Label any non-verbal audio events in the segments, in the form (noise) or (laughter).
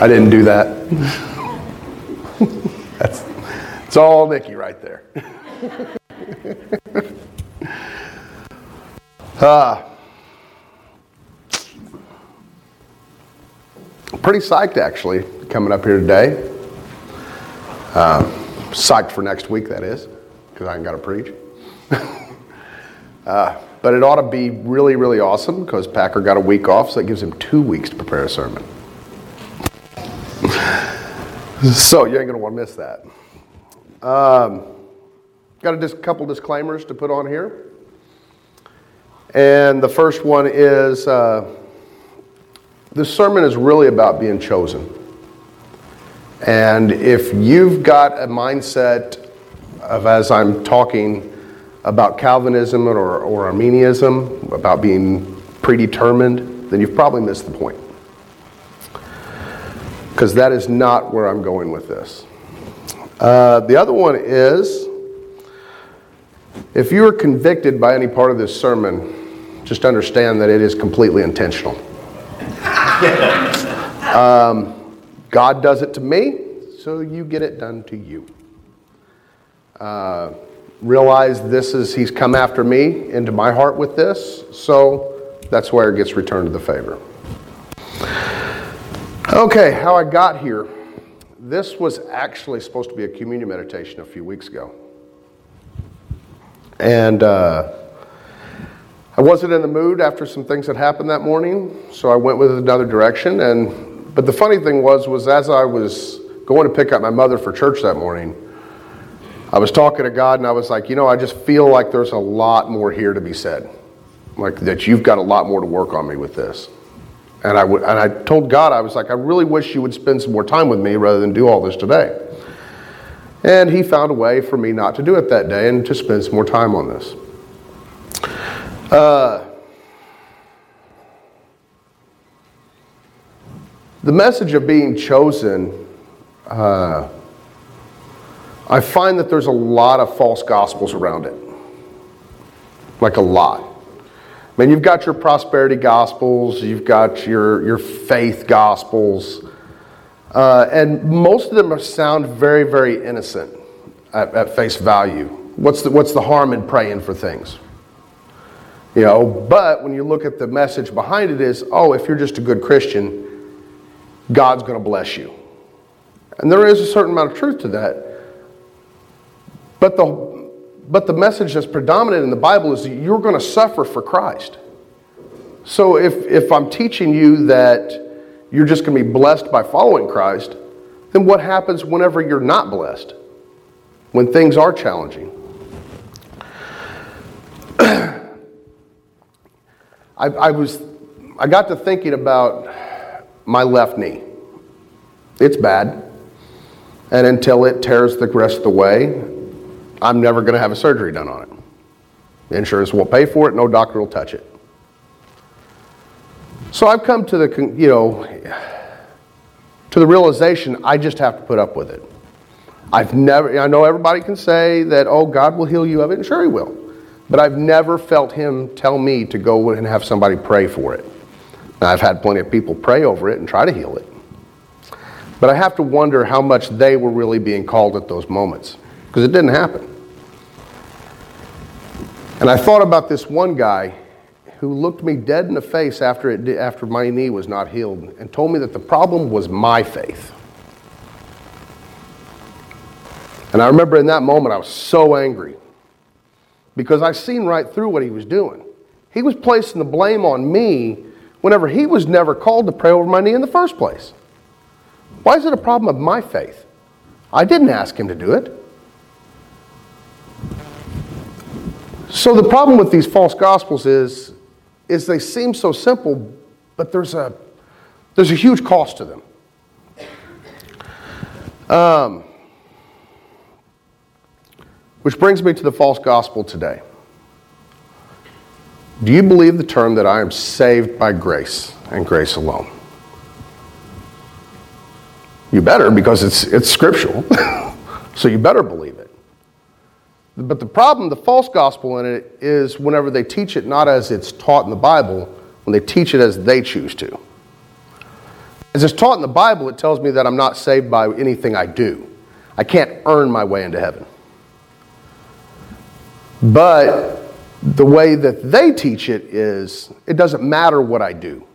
I didn't do that. That's it's all Nikki right there. uh, (laughs) pretty psyched actually coming up here today. Uh, psyched for next week, that is, because I ain't got to preach. (laughs) uh, but it ought to be really, really awesome because Packer got a week off, so it gives him two weeks to prepare a sermon. So you ain't going to want to miss that. Um, got a dis- couple disclaimers to put on here. And the first one is uh, this sermon is really about being chosen. And if you've got a mindset of, as I'm talking about Calvinism or, or Arminianism, about being predetermined, then you've probably missed the point. Because that is not where I'm going with this. Uh, the other one is if you are convicted by any part of this sermon, just understand that it is completely intentional. (laughs) um, God does it to me, so you get it done to you. Uh, realize this is, He's come after me into my heart with this, so that's where it gets returned to the favor. Okay, how I got here. This was actually supposed to be a communion meditation a few weeks ago. And uh, I wasn't in the mood after some things had happened that morning, so I went with another direction. And but the funny thing was, was as I was going to pick up my mother for church that morning, I was talking to God, and I was like, you know, I just feel like there's a lot more here to be said, like that you've got a lot more to work on me with this. And I, and I told God, I was like, I really wish you would spend some more time with me rather than do all this today. And He found a way for me not to do it that day and to spend some more time on this. Uh, the message of being chosen, uh, I find that there's a lot of false gospels around it. Like a lot. Mean, you've got your prosperity gospels, you've got your, your faith gospels, uh, and most of them sound very, very innocent at, at face value. What's the, what's the harm in praying for things? You know, but when you look at the message behind it is, oh, if you're just a good Christian, God's going to bless you. And there is a certain amount of truth to that. But the but the message that's predominant in the Bible is you're going to suffer for Christ. So if, if I'm teaching you that you're just going to be blessed by following Christ, then what happens whenever you're not blessed? When things are challenging? (clears throat) I, I, was, I got to thinking about my left knee. It's bad. And until it tears the rest of the way, I'm never going to have a surgery done on it. The insurance won't pay for it, no doctor will touch it. So I've come to the, you know, to the realization I just have to put up with it. I've never, I know everybody can say that, oh, God will heal you of it, and sure He will. But I've never felt Him tell me to go and have somebody pray for it. I've had plenty of people pray over it and try to heal it. But I have to wonder how much they were really being called at those moments, because it didn't happen. And I thought about this one guy who looked me dead in the face after, it, after my knee was not healed and told me that the problem was my faith. And I remember in that moment I was so angry because I seen right through what he was doing. He was placing the blame on me whenever he was never called to pray over my knee in the first place. Why is it a problem of my faith? I didn't ask him to do it. So the problem with these false gospels is, is they seem so simple, but there's a, there's a huge cost to them. Um, which brings me to the false gospel today. Do you believe the term that I am saved by grace and grace alone? You better because it's, it's scriptural. (laughs) so you better believe it. But the problem, the false gospel in it, is whenever they teach it not as it's taught in the Bible, when they teach it as they choose to. As it's taught in the Bible, it tells me that I'm not saved by anything I do. I can't earn my way into heaven. But the way that they teach it is it doesn't matter what I do.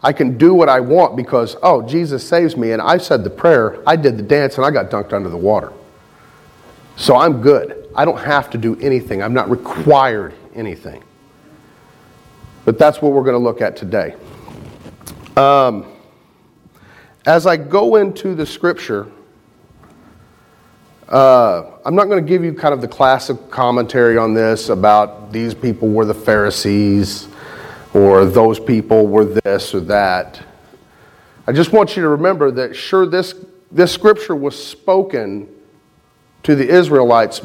I can do what I want because, oh, Jesus saves me, and I said the prayer, I did the dance, and I got dunked under the water. So I'm good. I don't have to do anything, I'm not required anything. But that's what we're going to look at today. Um, as I go into the scripture, uh, I'm not going to give you kind of the classic commentary on this about these people were the Pharisees or those people were this or that. I just want you to remember that, sure, this, this scripture was spoken to the Israelites,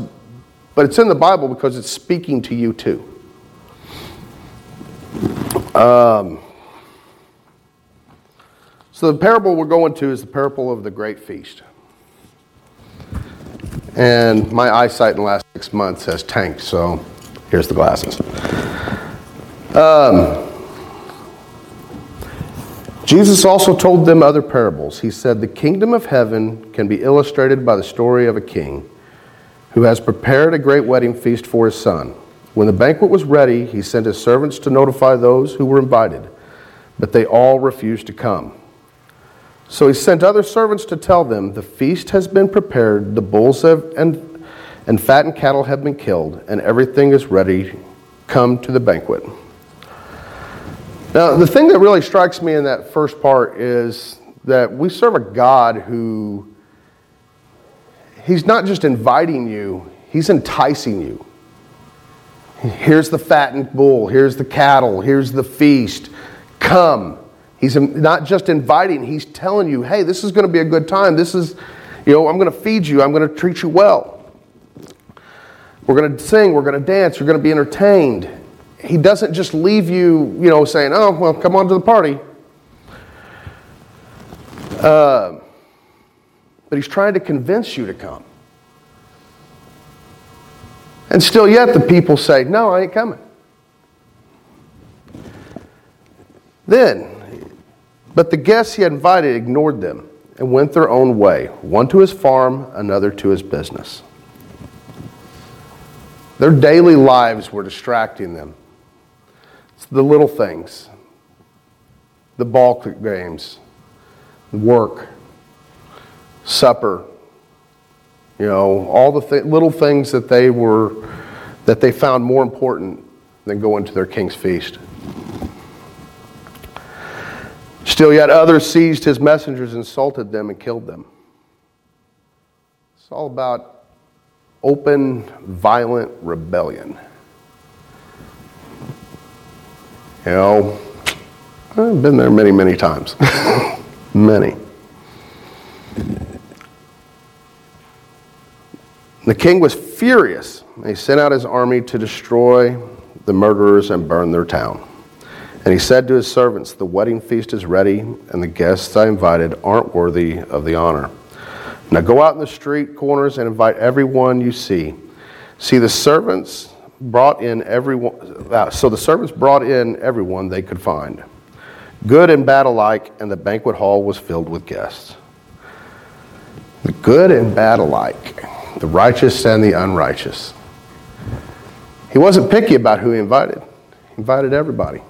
but it's in the Bible because it's speaking to you too. Um, so, the parable we're going to is the parable of the great feast. And my eyesight in the last six months has tanked, so here's the glasses. Um, Jesus also told them other parables. He said, The kingdom of heaven can be illustrated by the story of a king who has prepared a great wedding feast for his son. When the banquet was ready, he sent his servants to notify those who were invited, but they all refused to come. So he sent other servants to tell them, The feast has been prepared, the bulls have, and, and fattened cattle have been killed, and everything is ready. Come to the banquet. Now, the thing that really strikes me in that first part is that we serve a God who, He's not just inviting you, He's enticing you. Here's the fattened bull, here's the cattle, here's the feast. Come. He's not just inviting, he's telling you, hey, this is going to be a good time. This is, you know, I'm going to feed you, I'm going to treat you well. We're going to sing, we're going to dance, you're going to be entertained. He doesn't just leave you, you know, saying, oh, well, come on to the party. Uh, but he's trying to convince you to come. And still, yet, the people say, no, I ain't coming. Then, but the guests he had invited ignored them and went their own way, one to his farm, another to his business. Their daily lives were distracting them. It's the little things, the ball games, work, supper, you know, all the th- little things that they were that they found more important than going to their king's feast. Still, yet others seized his messengers, insulted them, and killed them. It's all about open, violent rebellion. You know, I've been there many, many times. (laughs) many. The king was furious. He sent out his army to destroy the murderers and burn their town. And he said to his servants, The wedding feast is ready, and the guests I invited aren't worthy of the honor. Now go out in the street corners and invite everyone you see. See, the servants brought in everyone, uh, so the servants brought in everyone they could find, good and bad alike, and the banquet hall was filled with guests. The good and bad alike, the righteous and the unrighteous. He wasn't picky about who he invited, he invited everybody.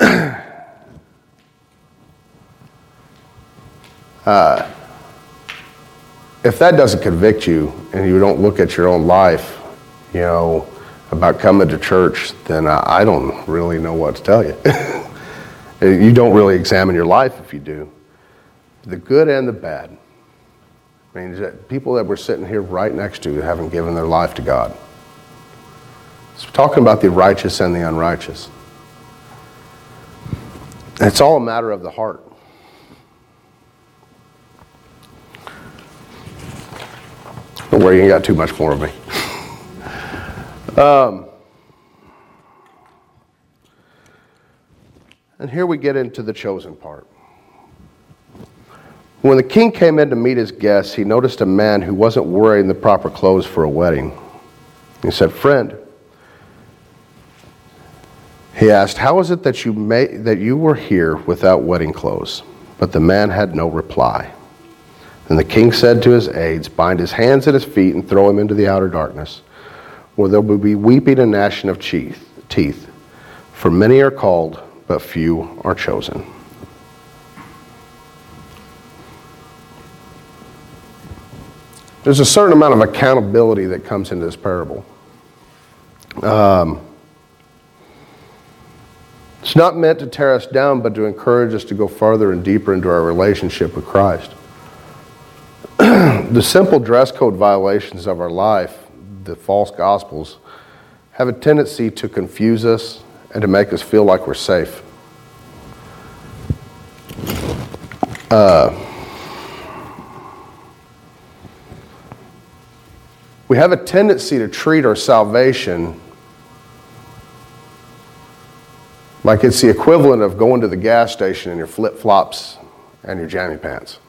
(clears throat) Uh, if that doesn't convict you and you don't look at your own life, you know, about coming to church, then I don't really know what to tell you. (laughs) you don't really examine your life if you do. The good and the bad. I mean, people that we're sitting here right next to haven't given their life to God. So we're talking about the righteous and the unrighteous. It's all a matter of the heart. Don't worry, you ain't got too much more of me. um, and here we get into the chosen part. When the king came in to meet his guests, he noticed a man who wasn't wearing the proper clothes for a wedding. He said, Friend, He asked, How is it that you, may, that you were here without wedding clothes? But the man had no reply. Then the king said to his aides, Bind his hands and his feet and throw him into the outer darkness, where there will be weeping and gnashing of teeth. For many are called, but few are chosen. There's a certain amount of accountability that comes into this parable. Um, it's not meant to tear us down, but to encourage us to go farther and deeper into our relationship with Christ. The simple dress code violations of our life, the false gospels, have a tendency to confuse us and to make us feel like we're safe. Uh, we have a tendency to treat our salvation like it's the equivalent of going to the gas station in your flip flops and your jammy pants.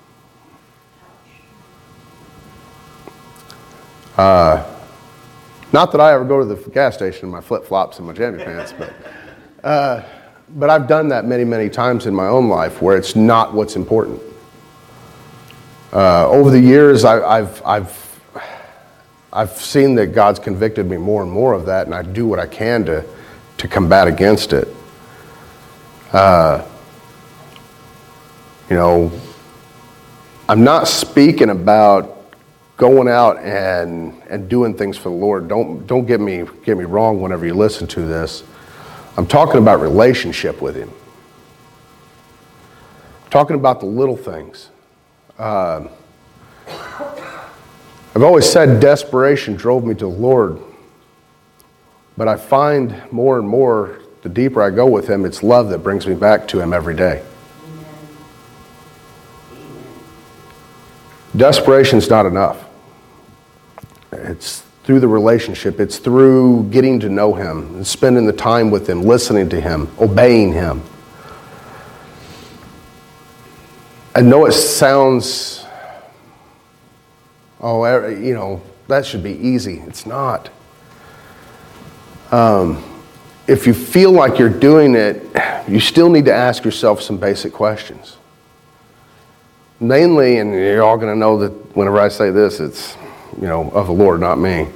Uh, not that I ever go to the gas station in my flip flops and my jammy pants, but, uh, but I've done that many, many times in my own life where it's not what's important. Uh, over the years, I, I've, I've, I've seen that God's convicted me more and more of that, and I do what I can to, to combat against it. Uh, you know, I'm not speaking about going out and, and doing things for the Lord. Don't, don't get, me, get me wrong whenever you listen to this. I'm talking about relationship with Him. I'm talking about the little things. Uh, I've always said desperation drove me to the Lord, but I find more and more the deeper I go with Him, it's love that brings me back to Him every day. Desperation's not enough. It's through the relationship, it's through getting to know Him, and spending the time with Him, listening to Him, obeying Him. I know it sounds, oh, you know, that should be easy. It's not. Um, if you feel like you're doing it, you still need to ask yourself some basic questions. Mainly, and you're all going to know that whenever I say this, it's you know, of the Lord, not me.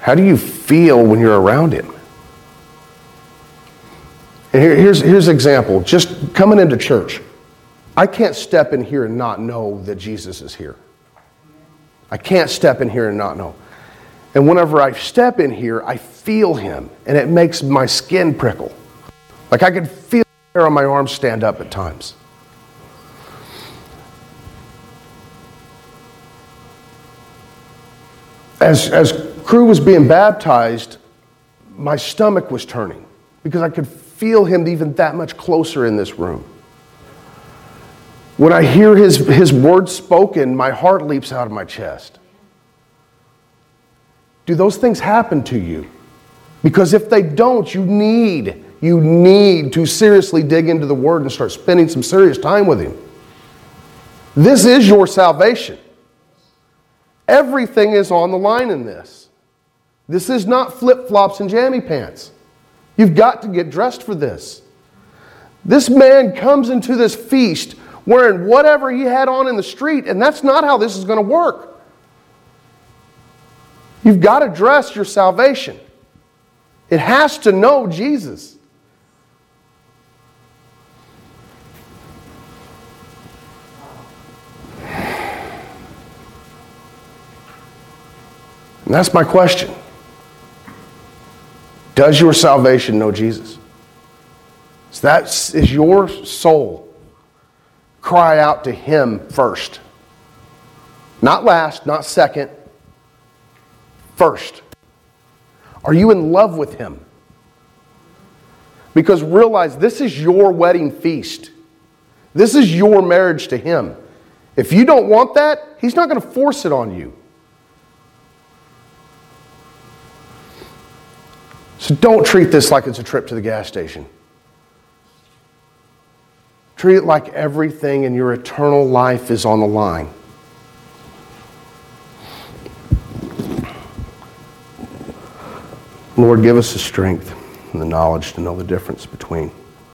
How do you feel when you're around Him? And here, here's, here's an example. Just coming into church, I can't step in here and not know that Jesus is here. I can't step in here and not know. And whenever I step in here, I feel Him, and it makes my skin prickle. Like I can feel hair on my arm stand up at times. As, as crew was being baptized, my stomach was turning because I could feel him even that much closer in this room. When I hear his, his words spoken, my heart leaps out of my chest. Do those things happen to you? Because if they don't, you need, you need to seriously dig into the Word and start spending some serious time with Him. This is your salvation. Everything is on the line in this. This is not flip flops and jammy pants. You've got to get dressed for this. This man comes into this feast wearing whatever he had on in the street, and that's not how this is going to work. You've got to dress your salvation, it has to know Jesus. And that's my question. Does your salvation know Jesus? So that is your soul. Cry out to Him first. Not last, not second. First. Are you in love with Him? Because realize this is your wedding feast. This is your marriage to Him. If you don't want that, He's not going to force it on you. So don't treat this like it's a trip to the gas station. Treat it like everything in your eternal life is on the line. Lord, give us the strength. and the knowledge to know the difference between.